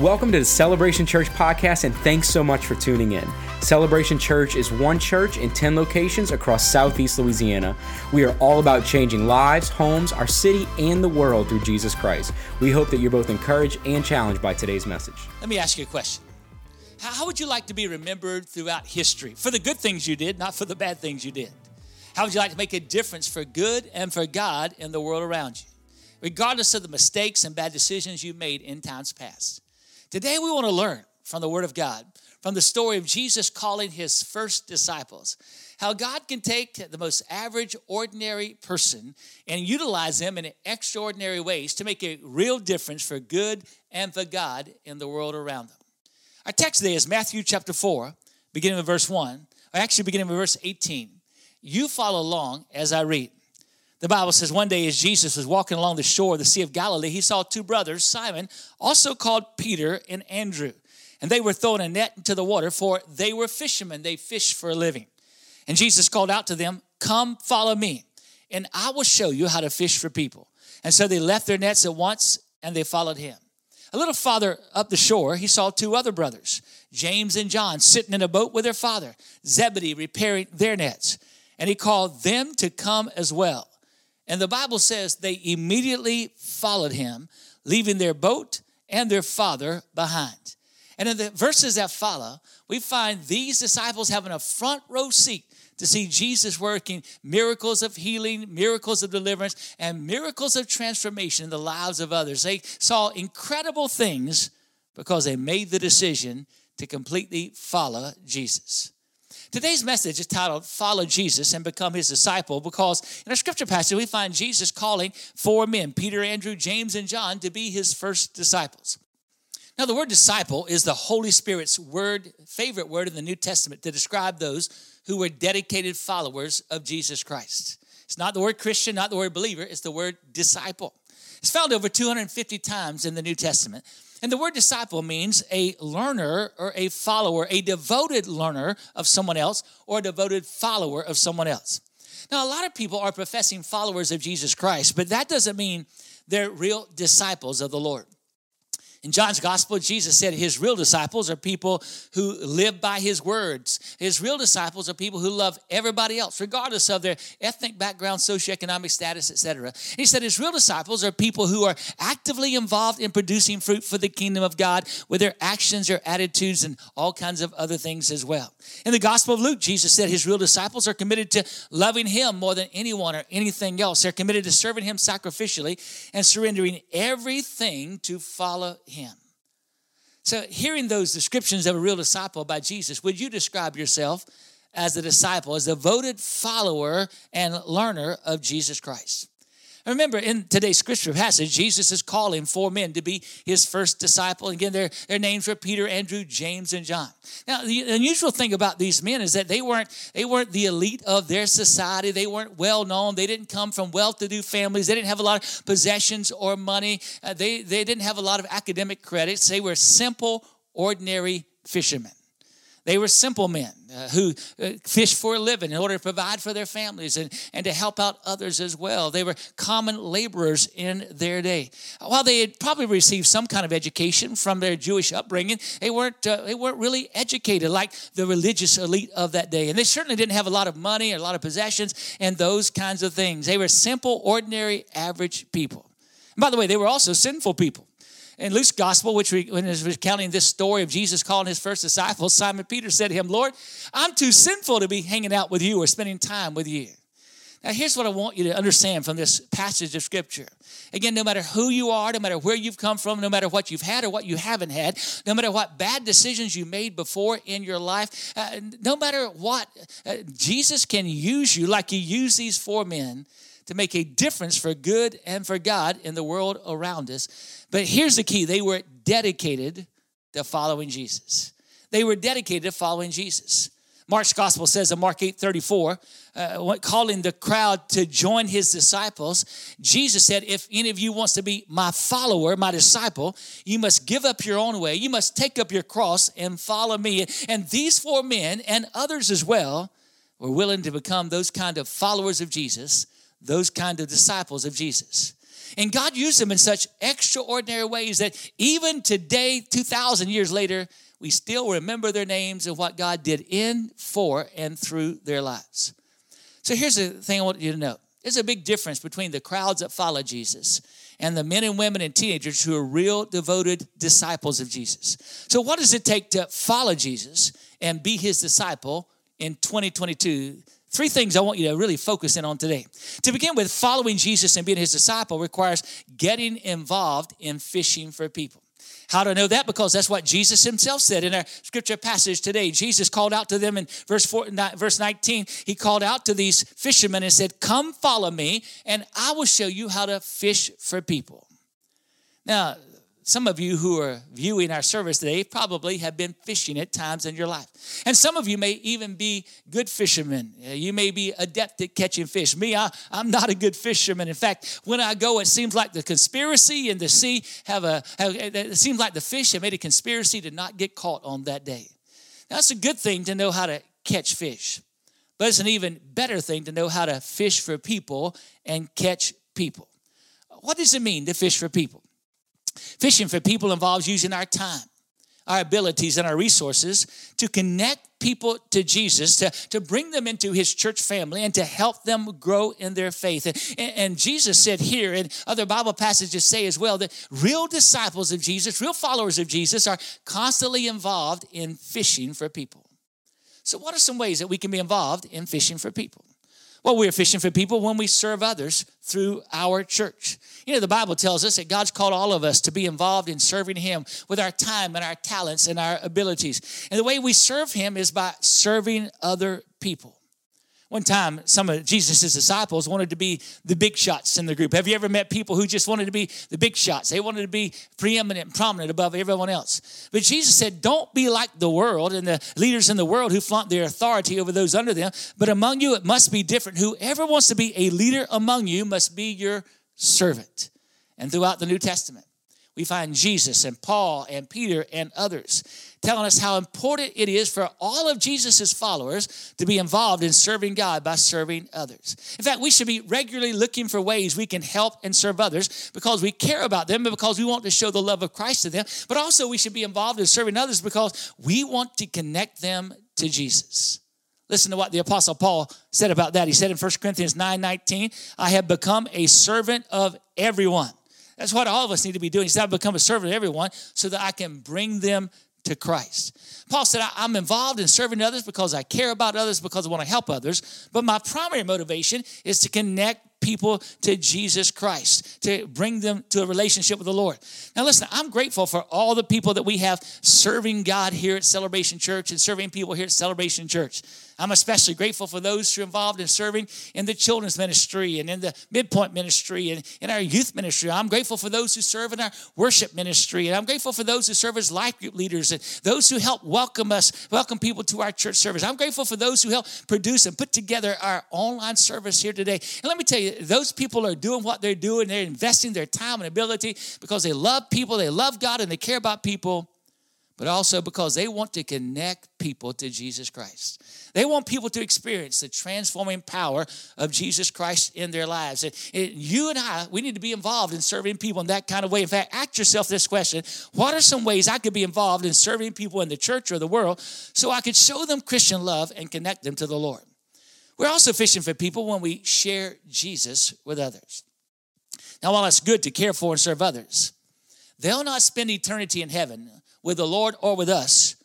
Welcome to the Celebration Church podcast, and thanks so much for tuning in. Celebration Church is one church in 10 locations across Southeast Louisiana. We are all about changing lives, homes, our city, and the world through Jesus Christ. We hope that you're both encouraged and challenged by today's message. Let me ask you a question. How would you like to be remembered throughout history? For the good things you did, not for the bad things you did. How would you like to make a difference for good and for God in the world around you? Regardless of the mistakes and bad decisions you made in times past. Today, we want to learn from the Word of God, from the story of Jesus calling his first disciples, how God can take the most average, ordinary person and utilize them in extraordinary ways to make a real difference for good and for God in the world around them. Our text today is Matthew chapter 4, beginning with verse 1, or actually beginning with verse 18. You follow along as I read. The Bible says one day as Jesus was walking along the shore of the Sea of Galilee, he saw two brothers, Simon, also called Peter and Andrew. And they were throwing a net into the water, for they were fishermen. They fished for a living. And Jesus called out to them, Come, follow me, and I will show you how to fish for people. And so they left their nets at once and they followed him. A little farther up the shore, he saw two other brothers, James and John, sitting in a boat with their father, Zebedee, repairing their nets. And he called them to come as well. And the Bible says they immediately followed him, leaving their boat and their father behind. And in the verses that follow, we find these disciples having a front row seat to see Jesus working miracles of healing, miracles of deliverance, and miracles of transformation in the lives of others. They saw incredible things because they made the decision to completely follow Jesus. Today's message is titled Follow Jesus and Become His Disciple because in our scripture passage we find Jesus calling four men, Peter, Andrew, James, and John, to be his first disciples. Now, the word disciple is the Holy Spirit's word, favorite word in the New Testament to describe those who were dedicated followers of Jesus Christ. It's not the word Christian, not the word believer, it's the word disciple. It's found over 250 times in the New Testament. And the word disciple means a learner or a follower, a devoted learner of someone else or a devoted follower of someone else. Now, a lot of people are professing followers of Jesus Christ, but that doesn't mean they're real disciples of the Lord. In John's gospel, Jesus said his real disciples are people who live by his words. His real disciples are people who love everybody else, regardless of their ethnic background, socioeconomic status, etc. He said his real disciples are people who are actively involved in producing fruit for the kingdom of God with their actions, their attitudes, and all kinds of other things as well. In the gospel of Luke, Jesus said his real disciples are committed to loving him more than anyone or anything else. They're committed to serving him sacrificially and surrendering everything to follow him. So, hearing those descriptions of a real disciple by Jesus, would you describe yourself as a disciple, as a devoted follower and learner of Jesus Christ? Remember, in today's scripture passage, Jesus is calling four men to be his first disciple. Again, their, their names were Peter, Andrew, James, and John. Now, the unusual thing about these men is that they weren't, they weren't the elite of their society. They weren't well known. They didn't come from well to do families. They didn't have a lot of possessions or money. Uh, they, they didn't have a lot of academic credits. They were simple, ordinary fishermen. They were simple men uh, who uh, fished for a living in order to provide for their families and, and to help out others as well. They were common laborers in their day. While they had probably received some kind of education from their Jewish upbringing, they weren't, uh, they weren't really educated like the religious elite of that day. And they certainly didn't have a lot of money or a lot of possessions and those kinds of things. They were simple, ordinary, average people. And by the way, they were also sinful people in Luke's gospel, which we, when was recounting this story of Jesus calling his first disciples, Simon Peter said to him, Lord, I'm too sinful to be hanging out with you or spending time with you. Now, here's what I want you to understand from this passage of Scripture. Again, no matter who you are, no matter where you've come from, no matter what you've had or what you haven't had, no matter what bad decisions you made before in your life, uh, no matter what, uh, Jesus can use you like he used these four men to make a difference for good and for God in the world around us. But here's the key they were dedicated to following Jesus. They were dedicated to following Jesus. Mark's gospel says in Mark 8 34, uh, calling the crowd to join his disciples, Jesus said, If any of you wants to be my follower, my disciple, you must give up your own way. You must take up your cross and follow me. And these four men and others as well were willing to become those kind of followers of Jesus those kind of disciples of Jesus. And God used them in such extraordinary ways that even today, 2,000 years later, we still remember their names and what God did in, for, and through their lives. So here's the thing I want you to know there's a big difference between the crowds that follow Jesus and the men and women and teenagers who are real devoted disciples of Jesus. So, what does it take to follow Jesus and be his disciple in 2022? Three things I want you to really focus in on today. To begin with, following Jesus and being his disciple requires getting involved in fishing for people. How do I know that? Because that's what Jesus himself said in our scripture passage today. Jesus called out to them in verse, 4, verse 19. He called out to these fishermen and said, Come follow me, and I will show you how to fish for people. Now, some of you who are viewing our service today probably have been fishing at times in your life. And some of you may even be good fishermen. You may be adept at catching fish. Me, I, am not a good fisherman. In fact, when I go, it seems like the conspiracy and the sea have a, have, it seems like the fish have made a conspiracy to not get caught on that day. Now, it's a good thing to know how to catch fish, but it's an even better thing to know how to fish for people and catch people. What does it mean to fish for people? Fishing for people involves using our time, our abilities, and our resources to connect people to Jesus, to, to bring them into his church family, and to help them grow in their faith. And, and Jesus said here, and other Bible passages say as well, that real disciples of Jesus, real followers of Jesus, are constantly involved in fishing for people. So, what are some ways that we can be involved in fishing for people? Well, we're fishing for people when we serve others through our church. You know, the Bible tells us that God's called all of us to be involved in serving Him with our time and our talents and our abilities. And the way we serve Him is by serving other people. One time, some of Jesus' disciples wanted to be the big shots in the group. Have you ever met people who just wanted to be the big shots? They wanted to be preeminent and prominent above everyone else. But Jesus said, Don't be like the world and the leaders in the world who flaunt their authority over those under them, but among you it must be different. Whoever wants to be a leader among you must be your servant. And throughout the New Testament, we find Jesus and Paul and Peter and others telling us how important it is for all of Jesus' followers to be involved in serving God by serving others. In fact, we should be regularly looking for ways we can help and serve others because we care about them and because we want to show the love of Christ to them. But also, we should be involved in serving others because we want to connect them to Jesus. Listen to what the apostle Paul said about that. He said in 1 Corinthians 9 19, I have become a servant of everyone. That's what all of us need to be doing. He said, I've become a servant of everyone so that I can bring them to Christ. Paul said, I'm involved in serving others because I care about others, because I want to help others. But my primary motivation is to connect people to Jesus Christ, to bring them to a relationship with the Lord. Now, listen, I'm grateful for all the people that we have serving God here at Celebration Church and serving people here at Celebration Church. I'm especially grateful for those who are involved in serving in the children's ministry and in the midpoint ministry and in our youth ministry. I'm grateful for those who serve in our worship ministry. And I'm grateful for those who serve as life group leaders and those who help welcome us, welcome people to our church service. I'm grateful for those who help produce and put together our online service here today. And let me tell you, those people are doing what they're doing. They're investing their time and ability because they love people, they love God, and they care about people but also because they want to connect people to Jesus Christ. They want people to experience the transforming power of Jesus Christ in their lives. And, you and I, we need to be involved in serving people in that kind of way. In fact, ask yourself this question What are some ways I could be involved in serving people in the church or the world so I could show them Christian love and connect them to the Lord? We're also fishing for people when we share Jesus with others. Now, while it's good to care for and serve others, they'll not spend eternity in heaven with the Lord or with us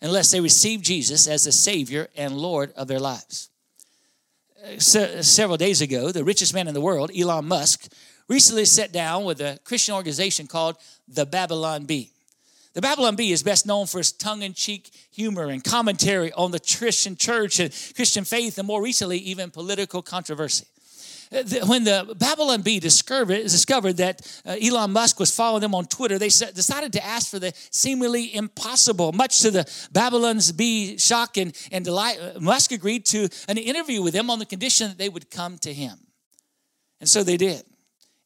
unless they receive Jesus as the Savior and Lord of their lives. Uh, se- several days ago, the richest man in the world, Elon Musk, recently sat down with a Christian organization called the Babylon Bee. The Babylon Bee is best known for its tongue in cheek humor and commentary on the Christian church and Christian faith, and more recently, even political controversy when the Babylon Bee discovered, discovered that uh, Elon Musk was following them on Twitter, they decided to ask for the seemingly impossible. Much to the Babylon's Bee shock and, and delight, uh, Musk agreed to an interview with them on the condition that they would come to him. And so they did.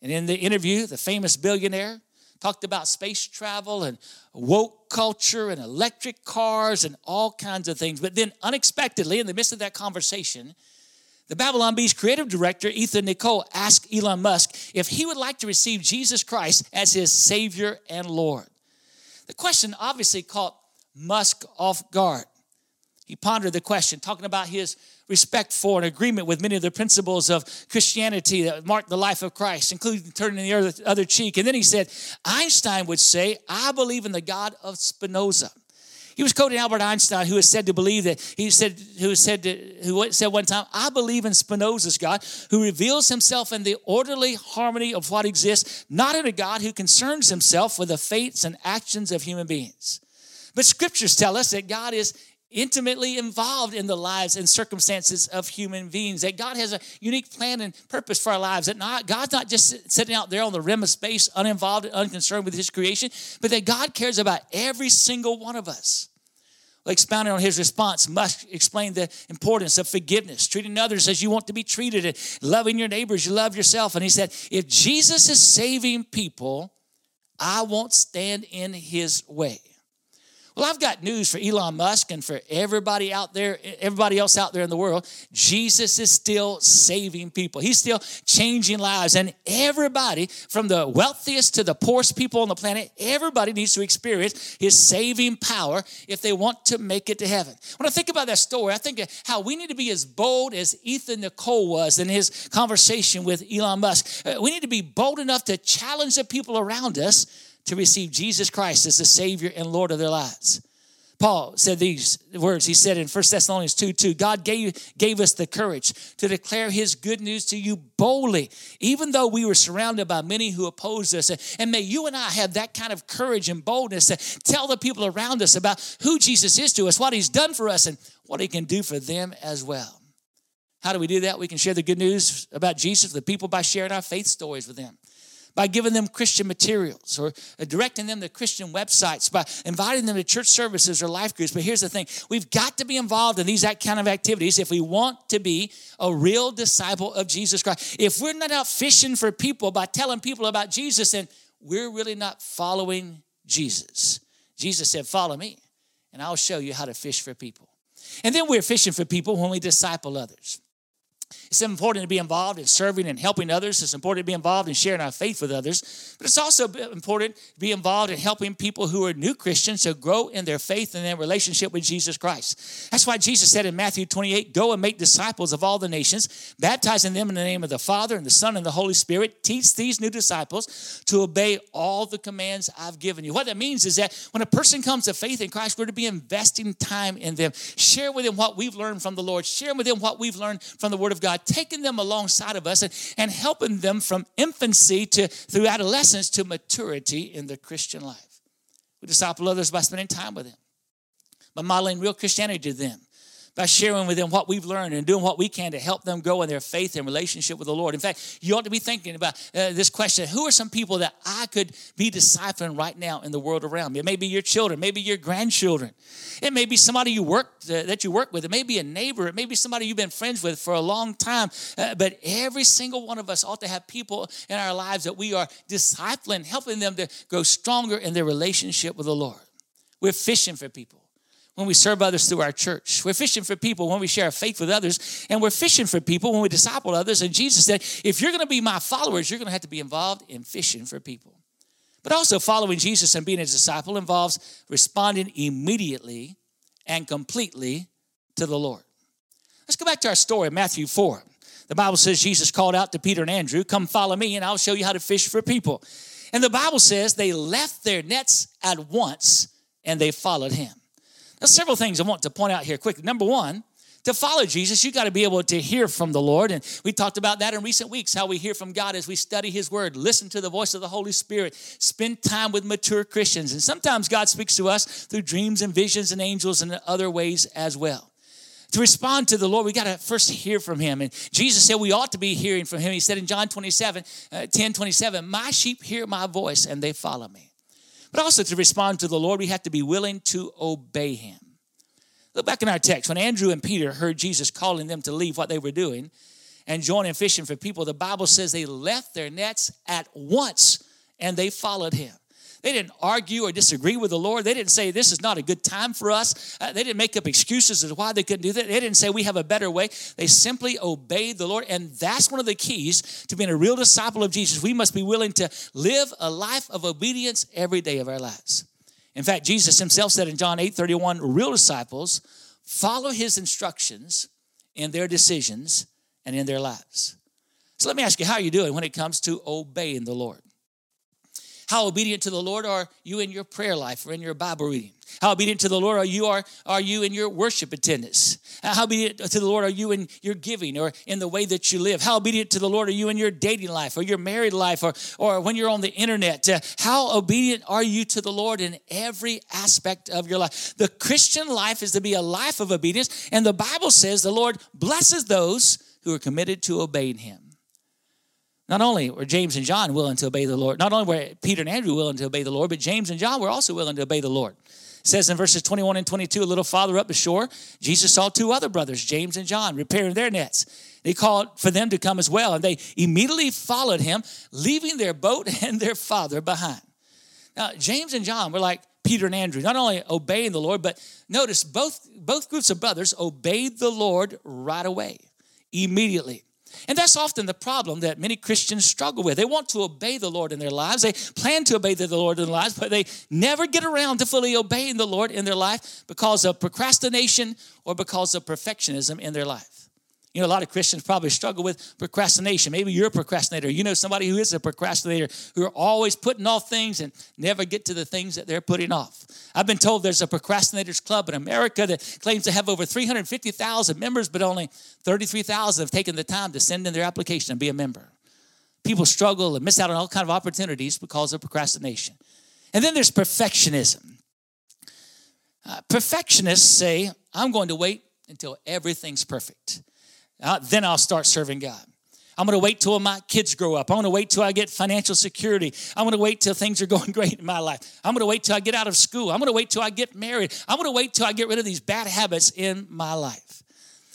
And in the interview, the famous billionaire talked about space travel and woke culture and electric cars and all kinds of things. But then, unexpectedly, in the midst of that conversation, The Babylon Bee's creative director, Ethan Nicolle, asked Elon Musk if he would like to receive Jesus Christ as his Savior and Lord. The question obviously caught Musk off guard. He pondered the question, talking about his respect for and agreement with many of the principles of Christianity that marked the life of Christ, including turning the other, other cheek. And then he said, Einstein would say, I believe in the God of Spinoza. He was quoting Albert Einstein, who is said to believe that he said, who said, to, who said one time, "I believe in Spinoza's God, who reveals himself in the orderly harmony of what exists, not in a God who concerns himself with the fates and actions of human beings." But scriptures tell us that God is intimately involved in the lives and circumstances of human beings. That God has a unique plan and purpose for our lives. That not, God's not just sitting out there on the rim of space, uninvolved and unconcerned with His creation, but that God cares about every single one of us. Well, expounding on his response, Musk explain the importance of forgiveness, treating others as you want to be treated, and loving your neighbors, you love yourself. And he said, if Jesus is saving people, I won't stand in his way. Well, I've got news for Elon Musk and for everybody out there, everybody else out there in the world. Jesus is still saving people. He's still changing lives. And everybody, from the wealthiest to the poorest people on the planet, everybody needs to experience his saving power if they want to make it to heaven. When I think about that story, I think of how we need to be as bold as Ethan Nicolle was in his conversation with Elon Musk. Uh, we need to be bold enough to challenge the people around us to receive Jesus Christ as the Savior and Lord of their lives. Paul said these words. He said in 1 Thessalonians 2 2, God gave, gave us the courage to declare his good news to you boldly, even though we were surrounded by many who opposed us. And may you and I have that kind of courage and boldness to tell the people around us about who Jesus is to us, what he's done for us, and what he can do for them as well. How do we do that? We can share the good news about Jesus with the people by sharing our faith stories with them by giving them Christian materials or uh, directing them to Christian websites, by inviting them to church services or life groups. But here's the thing we've got to be involved in these kind of activities if we want to be a real disciple of Jesus Christ. If we're not out fishing for people by telling people about Jesus, then we're really not following Jesus. Jesus said, Follow me, and I'll show you how to fish for people. And then we're fishing for people when we disciple others. It's important to be involved in serving and helping others. It's important to be involved in sharing our faith with others. But it's also important to be involved in helping people who are new Christians to grow in their faith and their relationship with Jesus Christ. That's why Jesus said in Matthew 28 Go and make disciples of all the nations, baptizing them in the name of the Father and the Son and the Holy Spirit. Teach these new disciples to obey all the commands I've given you. What that means is that when a person comes to faith in Christ, we're to be investing time in them. Share with them what we've learned from the Lord, share with them what we've learned from the Word of of God, taking them alongside of us and, and helping them from infancy to through adolescence to maturity in their Christian life. We disciple others by spending time with them, by modeling real Christianity to them, by sharing with them what we've learned and doing what we can to help them grow in their faith and relationship with the Lord. In fact, you ought to be thinking about uh, this question Who are some people that I could be discipling right now in the world around me? It may be your children, maybe your grandchildren. It may be somebody you work uh, that you work with. It may be a neighbor. It may be somebody you've been friends with for a long time. Uh, but every single one of us ought to have people in our lives that we are discipling, helping them to grow stronger in their relationship with the Lord. We're fishing for people when we serve others through our church. We're fishing for people when we share our faith with others, and we're fishing for people when we disciple others. And Jesus said, if you're going to be my followers, you're going to have to be involved in fishing for people. But also, following Jesus and being a disciple involves responding immediately and completely to the Lord. Let's go back to our story, Matthew 4. The Bible says Jesus called out to Peter and Andrew, Come follow me, and I'll show you how to fish for people. And the Bible says they left their nets at once and they followed him. Now, several things I want to point out here quickly. Number one, to follow Jesus, you got to be able to hear from the Lord. And we talked about that in recent weeks, how we hear from God as we study His Word, listen to the voice of the Holy Spirit, spend time with mature Christians. And sometimes God speaks to us through dreams and visions and angels and other ways as well. To respond to the Lord, we got to first hear from Him. And Jesus said we ought to be hearing from Him. He said in John 27, uh, 10 27, My sheep hear my voice and they follow me. But also to respond to the Lord, we have to be willing to obey him. Look back in our text. When Andrew and Peter heard Jesus calling them to leave what they were doing and join in fishing for people, the Bible says they left their nets at once and they followed him. They didn't argue or disagree with the Lord. They didn't say, This is not a good time for us. Uh, they didn't make up excuses as to why they couldn't do that. They didn't say, We have a better way. They simply obeyed the Lord. And that's one of the keys to being a real disciple of Jesus. We must be willing to live a life of obedience every day of our lives. In fact, Jesus himself said in John 8 31, real disciples follow his instructions in their decisions and in their lives. So let me ask you, how are you doing when it comes to obeying the Lord? How obedient to the Lord are you in your prayer life or in your Bible reading? How obedient to the Lord are you are, are you in your worship attendance? How obedient to the Lord are you in your giving or in the way that you live? How obedient to the Lord are you in your dating life or your married life or, or when you're on the internet? Uh, how obedient are you to the Lord in every aspect of your life? The Christian life is to be a life of obedience, and the Bible says the Lord blesses those who are committed to obeying Him. Not only were James and John willing to obey the Lord, not only were Peter and Andrew willing to obey the Lord, but James and John were also willing to obey the Lord. It says in verses 21 and 22, a little farther up the shore, Jesus saw two other brothers, James and John, repairing their nets. He called for them to come as well, and they immediately followed him, leaving their boat and their father behind. Now, James and John were like Peter and Andrew, not only obeying the Lord, but notice both, both groups of brothers obeyed the Lord right away, immediately. And that's often the problem that many Christians struggle with. They want to obey the Lord in their lives. They plan to obey the Lord in their lives, but they never get around to fully obeying the Lord in their life because of procrastination or because of perfectionism in their life. You know, a lot of Christians probably struggle with procrastination. Maybe you're a procrastinator. You know somebody who is a procrastinator who are always putting off things and never get to the things that they're putting off. I've been told there's a procrastinators club in America that claims to have over 350,000 members, but only 33,000 have taken the time to send in their application and be a member. People struggle and miss out on all kind of opportunities because of procrastination. And then there's perfectionism. Uh, perfectionists say, I'm going to wait until everything's perfect. Uh, then I'll start serving God. I'm going to wait till my kids grow up. I'm going to wait till I get financial security. I'm going to wait till things are going great in my life. I'm going to wait till I get out of school. I'm going to wait till I get married. I'm going to wait till I get rid of these bad habits in my life.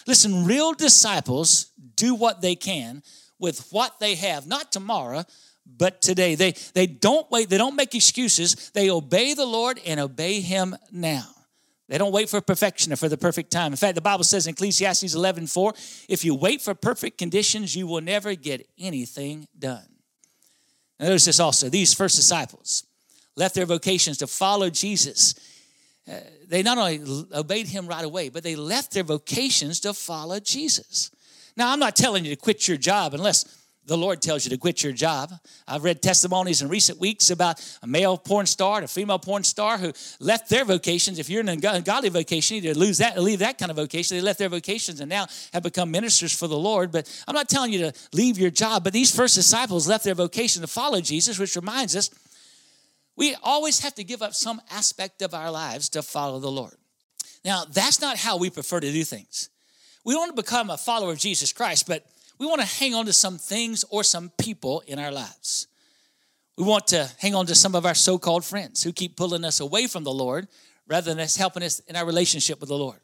Listen, real disciples do what they can with what they have, not tomorrow, but today. They, they don't wait, they don't make excuses. They obey the Lord and obey Him now. They don't wait for perfection or for the perfect time. In fact, the Bible says in Ecclesiastes 11 4, if you wait for perfect conditions, you will never get anything done. Now, notice this also these first disciples left their vocations to follow Jesus. Uh, they not only obeyed him right away, but they left their vocations to follow Jesus. Now, I'm not telling you to quit your job unless the Lord tells you to quit your job. I've read testimonies in recent weeks about a male porn star and a female porn star who left their vocations. If you're in a godly vocation, you need to lose that, leave that kind of vocation. They left their vocations and now have become ministers for the Lord. But I'm not telling you to leave your job, but these first disciples left their vocation to follow Jesus, which reminds us we always have to give up some aspect of our lives to follow the Lord. Now, that's not how we prefer to do things. We want to become a follower of Jesus Christ, but we want to hang on to some things or some people in our lives. We want to hang on to some of our so called friends who keep pulling us away from the Lord rather than us helping us in our relationship with the Lord.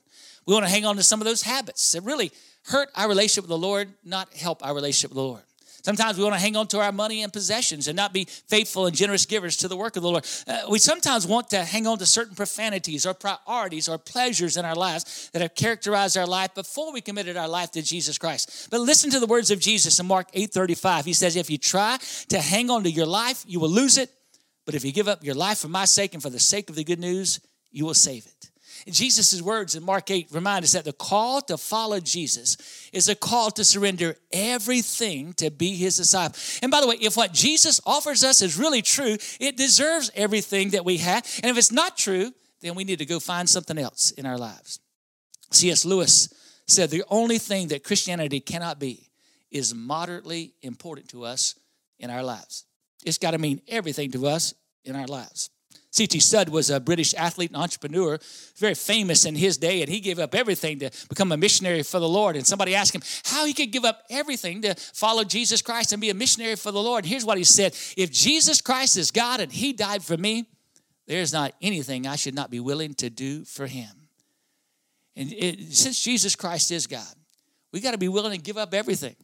We want to hang on to some of those habits that really hurt our relationship with the Lord, not help our relationship with the Lord. Sometimes we want to hang on to our money and possessions and not be faithful and generous givers to the work of the Lord. Uh, we sometimes want to hang on to certain profanities or priorities or pleasures in our lives that have characterized our life before we committed our life to Jesus Christ. But listen to the words of Jesus in Mark 8:35. He says, "If you try to hang on to your life, you will lose it. But if you give up your life for my sake and for the sake of the good news, you will save it." Jesus' words in Mark 8 remind us that the call to follow Jesus is a call to surrender everything to be his disciple. And by the way, if what Jesus offers us is really true, it deserves everything that we have. And if it's not true, then we need to go find something else in our lives. C.S. Lewis said the only thing that Christianity cannot be is moderately important to us in our lives. It's got to mean everything to us in our lives. C.T. Studd was a British athlete and entrepreneur, very famous in his day, and he gave up everything to become a missionary for the Lord. And somebody asked him how he could give up everything to follow Jesus Christ and be a missionary for the Lord. Here's what he said If Jesus Christ is God and he died for me, there's not anything I should not be willing to do for him. And it, since Jesus Christ is God, we got to be willing to give up everything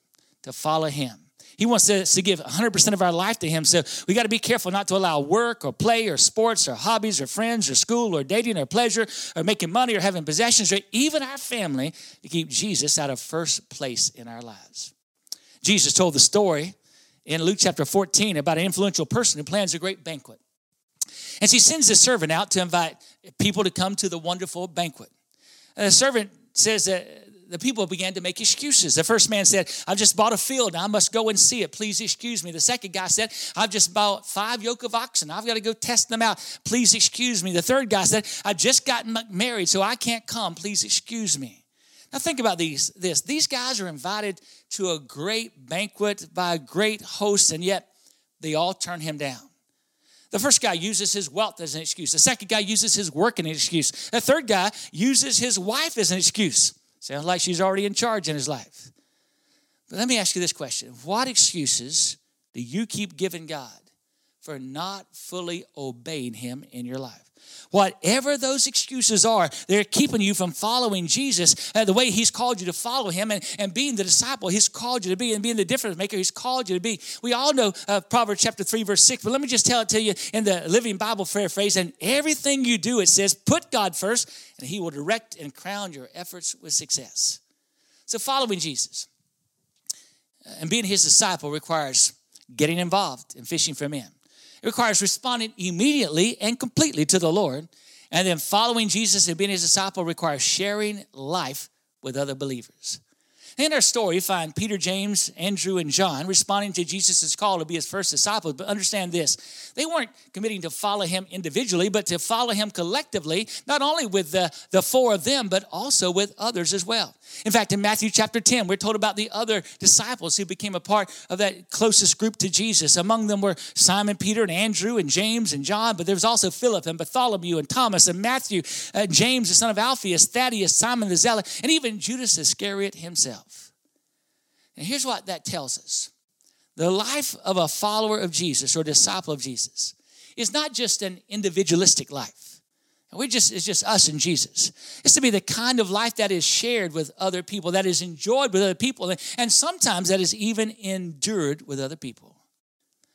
to follow him. He wants us to give 100% of our life to Him. So we got to be careful not to allow work or play or sports or hobbies or friends or school or dating or pleasure or making money or having possessions or even our family to keep Jesus out of first place in our lives. Jesus told the story in Luke chapter 14 about an influential person who plans a great banquet. And she sends the servant out to invite people to come to the wonderful banquet. And the servant says that the people began to make excuses. The first man said, I've just bought a field. I must go and see it. Please excuse me. The second guy said, I've just bought five yoke of oxen. I've got to go test them out. Please excuse me. The third guy said, I've just gotten married, so I can't come. Please excuse me. Now think about these this. These guys are invited to a great banquet by a great host, and yet they all turn him down. The first guy uses his wealth as an excuse. The second guy uses his work as an excuse. The third guy uses his wife as an excuse. Sounds like she's already in charge in his life. But let me ask you this question What excuses do you keep giving God for not fully obeying Him in your life? Whatever those excuses are, they're keeping you from following Jesus uh, the way He's called you to follow Him and, and being the disciple He's called you to be and being the difference maker He's called you to be. We all know uh, Proverbs chapter 3, verse 6, but let me just tell it to you in the Living Bible paraphrase. And everything you do, it says, put God first, and He will direct and crown your efforts with success. So, following Jesus uh, and being His disciple requires getting involved in fishing for men. It requires responding immediately and completely to the Lord. And then following Jesus and being his disciple requires sharing life with other believers. In our story, you find Peter, James, Andrew, and John responding to Jesus' call to be his first disciples. But understand this they weren't committing to follow him individually, but to follow him collectively, not only with the, the four of them, but also with others as well. In fact, in Matthew chapter 10, we're told about the other disciples who became a part of that closest group to Jesus. Among them were Simon, Peter, and Andrew, and James, and John, but there was also Philip, and Bartholomew, and Thomas, and Matthew, uh, James, the son of Alphaeus, Thaddeus, Simon the Zealot, and even Judas Iscariot himself. And here's what that tells us the life of a follower of Jesus or disciple of Jesus is not just an individualistic life. We just it's just us and Jesus. It's to be the kind of life that is shared with other people, that is enjoyed with other people, and sometimes that is even endured with other people.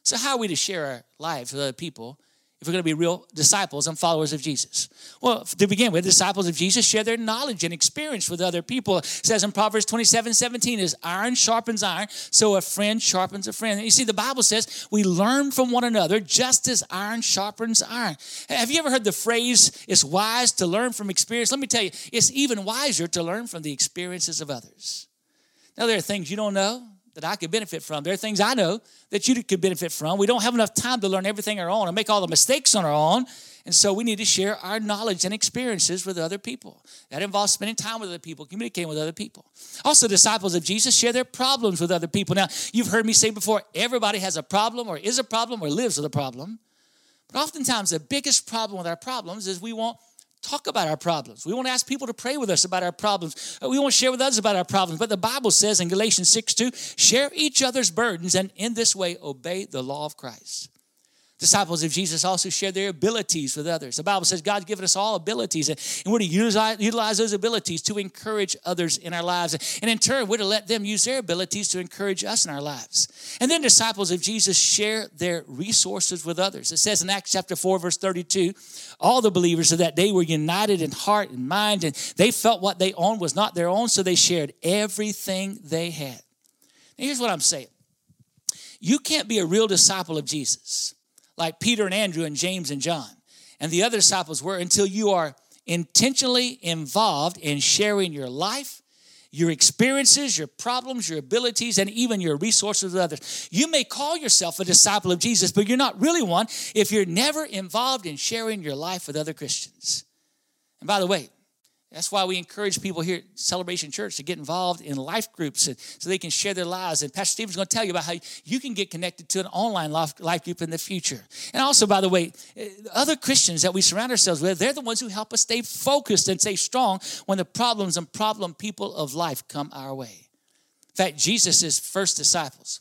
So how are we to share our lives with other people if we're going to be real disciples and followers of Jesus? Well, to begin with, disciples of Jesus share their knowledge and experience with other people. It says in Proverbs 27 17 is iron sharpens iron, so a friend sharpens a friend. And you see, the Bible says we learn from one another just as iron sharpens iron. Have you ever heard the phrase, it's wise to learn from experience? Let me tell you, it's even wiser to learn from the experiences of others. Now, there are things you don't know that I could benefit from. There are things I know that you could benefit from. We don't have enough time to learn everything on our own and make all the mistakes on our own. And so we need to share our knowledge and experiences with other people. That involves spending time with other people, communicating with other people. Also, disciples of Jesus share their problems with other people. Now, you've heard me say before everybody has a problem, or is a problem, or lives with a problem. But oftentimes, the biggest problem with our problems is we won't talk about our problems. We want to ask people to pray with us about our problems. Uh, we want to share with others about our problems. But the Bible says in Galatians 6 2, share each other's burdens and in this way obey the law of Christ. Disciples of Jesus also share their abilities with others. The Bible says God's given us all abilities, and we're to utilize, utilize those abilities to encourage others in our lives. And in turn, we're to let them use their abilities to encourage us in our lives. And then disciples of Jesus share their resources with others. It says in Acts chapter 4, verse 32, all the believers of that day were united in heart and mind, and they felt what they owned was not their own, so they shared everything they had. Now, here's what I'm saying you can't be a real disciple of Jesus like Peter and Andrew and James and John and the other disciples were until you are intentionally involved in sharing your life, your experiences, your problems, your abilities, and even your resources with others. You may call yourself a disciple of Jesus, but you're not really one if you're never involved in sharing your life with other Christians. And by the way, that's why we encourage people here at Celebration Church to get involved in life groups so they can share their lives. And Pastor Stephen's going to tell you about how you can get connected to an online life group in the future. And also, by the way, eh, other Christians that we surround ourselves with, they're the ones who help us stay focused and stay strong when the problems and problem people of life come our way. In fact, Jesus' first disciples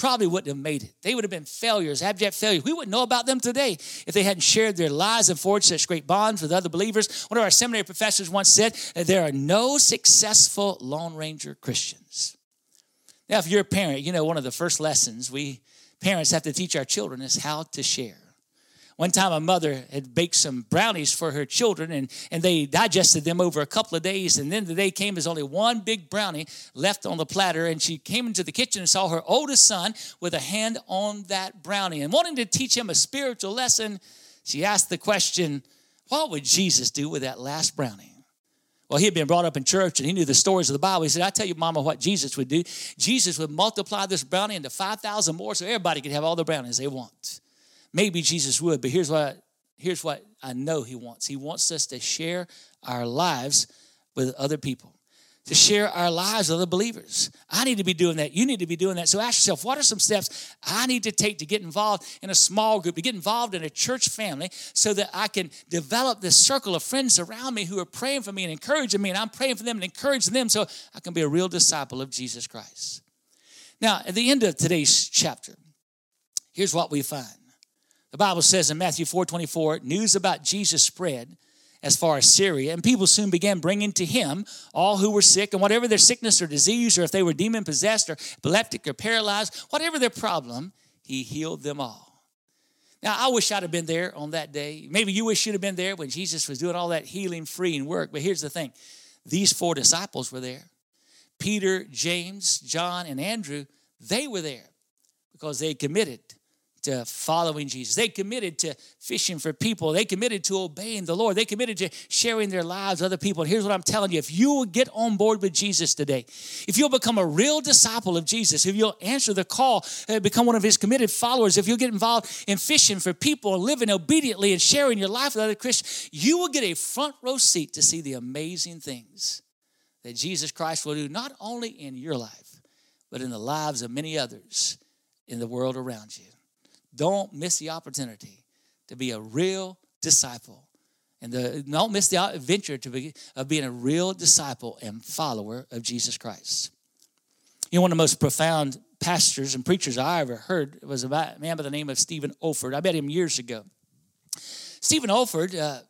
probably wouldn't have made it. They would have been failures, abject failures. We wouldn't know about them today if they hadn't shared their lives and forged such great bonds with other believers. One of our seminary professors once said there are no successful Lone Ranger Christians. Now, if you're a parent, you know one of the first lessons we parents have to teach our children is how to share. One time, a mother had baked some brownies for her children, and, and they digested them over a couple of days. And then the day came, there's only one big brownie left on the platter. And she came into the kitchen and saw her oldest son with a hand on that brownie. And wanting to teach him a spiritual lesson, she asked the question, What would Jesus do with that last brownie? Well, he had been brought up in church and he knew the stories of the Bible. He said, I tell you, Mama, what Jesus would do. Jesus would multiply this brownie into 5,000 more so everybody could have all the brownies they want. Maybe Jesus would, but here's what, here's what I know he wants. He wants us to share our lives with other people, to share our lives with other believers. I need to be doing that. You need to be doing that. So ask yourself, what are some steps I need to take to get involved in a small group, to get involved in a church family so that I can develop this circle of friends around me who are praying for me and encouraging me, and I'm praying for them and encouraging them so I can be a real disciple of Jesus Christ. Now, at the end of today's chapter, here's what we find. The Bible says in Matthew 4 24, news about Jesus spread as far as Syria, and people soon began bringing to him all who were sick, and whatever their sickness or disease, or if they were demon possessed or epileptic or paralyzed, whatever their problem, he healed them all. Now, I wish I'd have been there on that day. Maybe you wish you'd have been there when Jesus was doing all that healing, freeing work. But here's the thing these four disciples were there Peter, James, John, and Andrew, they were there because they committed to following Jesus. They committed to fishing for people. They committed to obeying the Lord. They committed to sharing their lives with other people. And here's what I'm telling you if you will get on board with Jesus today, if you'll become a real disciple of Jesus, if you'll answer the call, uh, become one of his committed followers, if you'll get involved in fishing for people living obediently and sharing your life with other Christians, you will get a front row seat to see the amazing things that Jesus Christ will do, not only in your life, but in the lives of many others in the world around you. Don't miss the opportunity to be a real disciple. And the, don't miss the adventure to be, of being a real disciple and follower of Jesus Christ. You know, one of the most profound pastors and preachers I ever heard was about a man by the name of Stephen Olford. I met him years ago. Stephen Olford uh,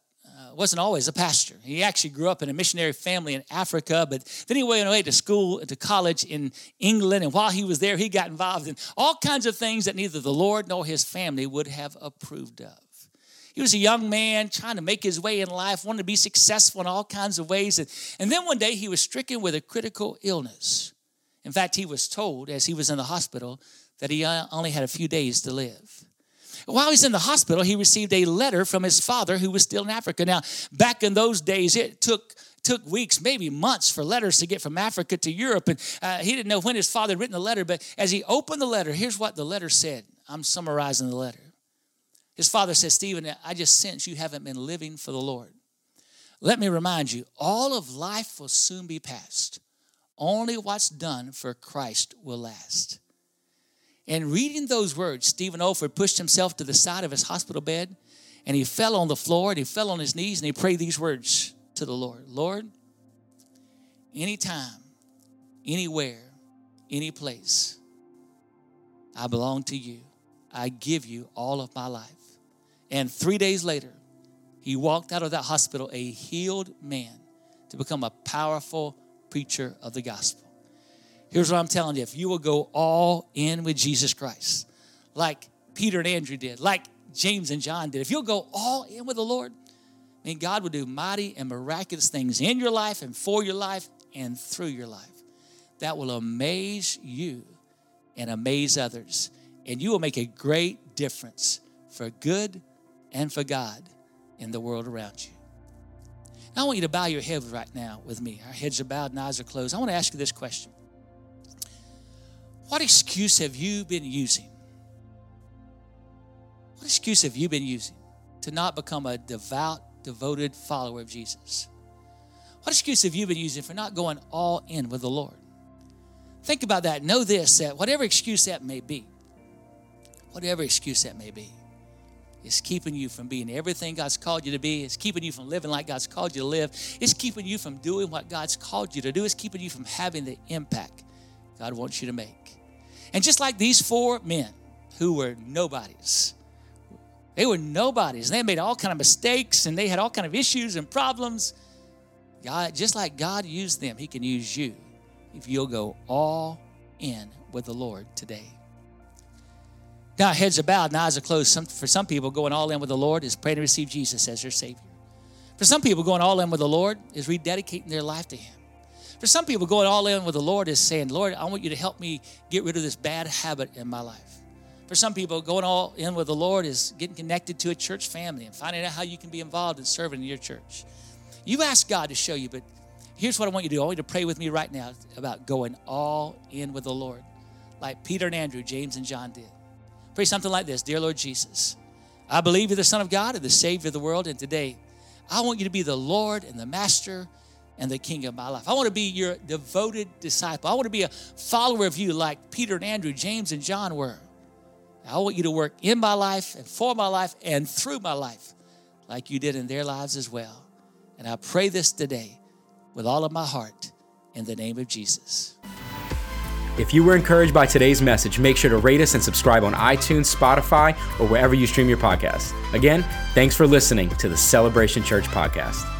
wasn't always a pastor. He actually grew up in a missionary family in Africa, but then he went away to school, to college in England. And while he was there, he got involved in all kinds of things that neither the Lord nor his family would have approved of. He was a young man trying to make his way in life, wanted to be successful in all kinds of ways. And, and then one day he was stricken with a critical illness. In fact, he was told as he was in the hospital that he uh, only had a few days to live. While he's in the hospital, he received a letter from his father who was still in Africa. Now, back in those days, it took took weeks, maybe months for letters to get from Africa to Europe. And uh, he didn't know when his father had written the letter, but as he opened the letter, here's what the letter said. I'm summarizing the letter. His father said, Stephen, I just sense you haven't been living for the Lord. Let me remind you, all of life will soon be past. Only what's done for Christ will last. And reading those words, Stephen Olford pushed himself to the side of his hospital bed and he fell on the floor and he fell on his knees and he prayed these words to the Lord Lord, anytime, anywhere, any place, I belong to you. I give you all of my life. And three days later, he walked out of that hospital a healed man to become a powerful preacher of the gospel. Here's what I'm telling you if you will go all in with Jesus Christ, like Peter and Andrew did, like James and John did, if you'll go all in with the Lord, I mean, God will do mighty and miraculous things in your life and for your life and through your life that will amaze you and amaze others. And you will make a great difference for good and for God in the world around you. I want you to bow your head right now with me. Our heads are bowed and eyes are closed. I want to ask you this question what excuse have you been using? What excuse have you been using to not become a devout, devoted follower of Jesus? What excuse have you been using for not going all in with the Lord? Think about that. Know this that whatever excuse that may be, whatever excuse that may be, is keeping you from being everything God's called you to be. It's keeping you from living like God's called you to live. It's keeping you from doing what God's called you to do. It's keeping you from having the impact God wants you to make. And just like these four men who were nobodies, they were nobodies. They made all kind of mistakes and they had all kind of issues and problems. God, just like God used them, He can use you if you'll go all in with the Lord today. Now, heads are bowed and eyes are closed. Some, for some people, going all in with the Lord is praying to receive Jesus as their Savior. For some people, going all in with the Lord is rededicating their life to Him. For some people, going all in with the Lord is saying, Lord, I want you to help me get rid of this bad habit in my life. For some people, going all in with the Lord is getting connected to a church family and finding out how you can be involved in serving in your church. You ask God to show you, but here's what I want you to do. I want you to pray with me right now about going all in with the Lord, like Peter and Andrew, James and John did. Pray something like this Dear Lord Jesus, I believe you're the Son of God and the Savior of the world, and today I want you to be the Lord and the Master and the King of my life. I want to be your devoted disciple. I want to be a follower of you like Peter and Andrew, James and John were. I want you to work in my life and for my life and through my life like you did in their lives as well. And I pray this today with all of my heart in the name of Jesus. If you were encouraged by today's message, make sure to rate us and subscribe on iTunes, Spotify, or wherever you stream your podcast. Again, thanks for listening to the Celebration Church podcast.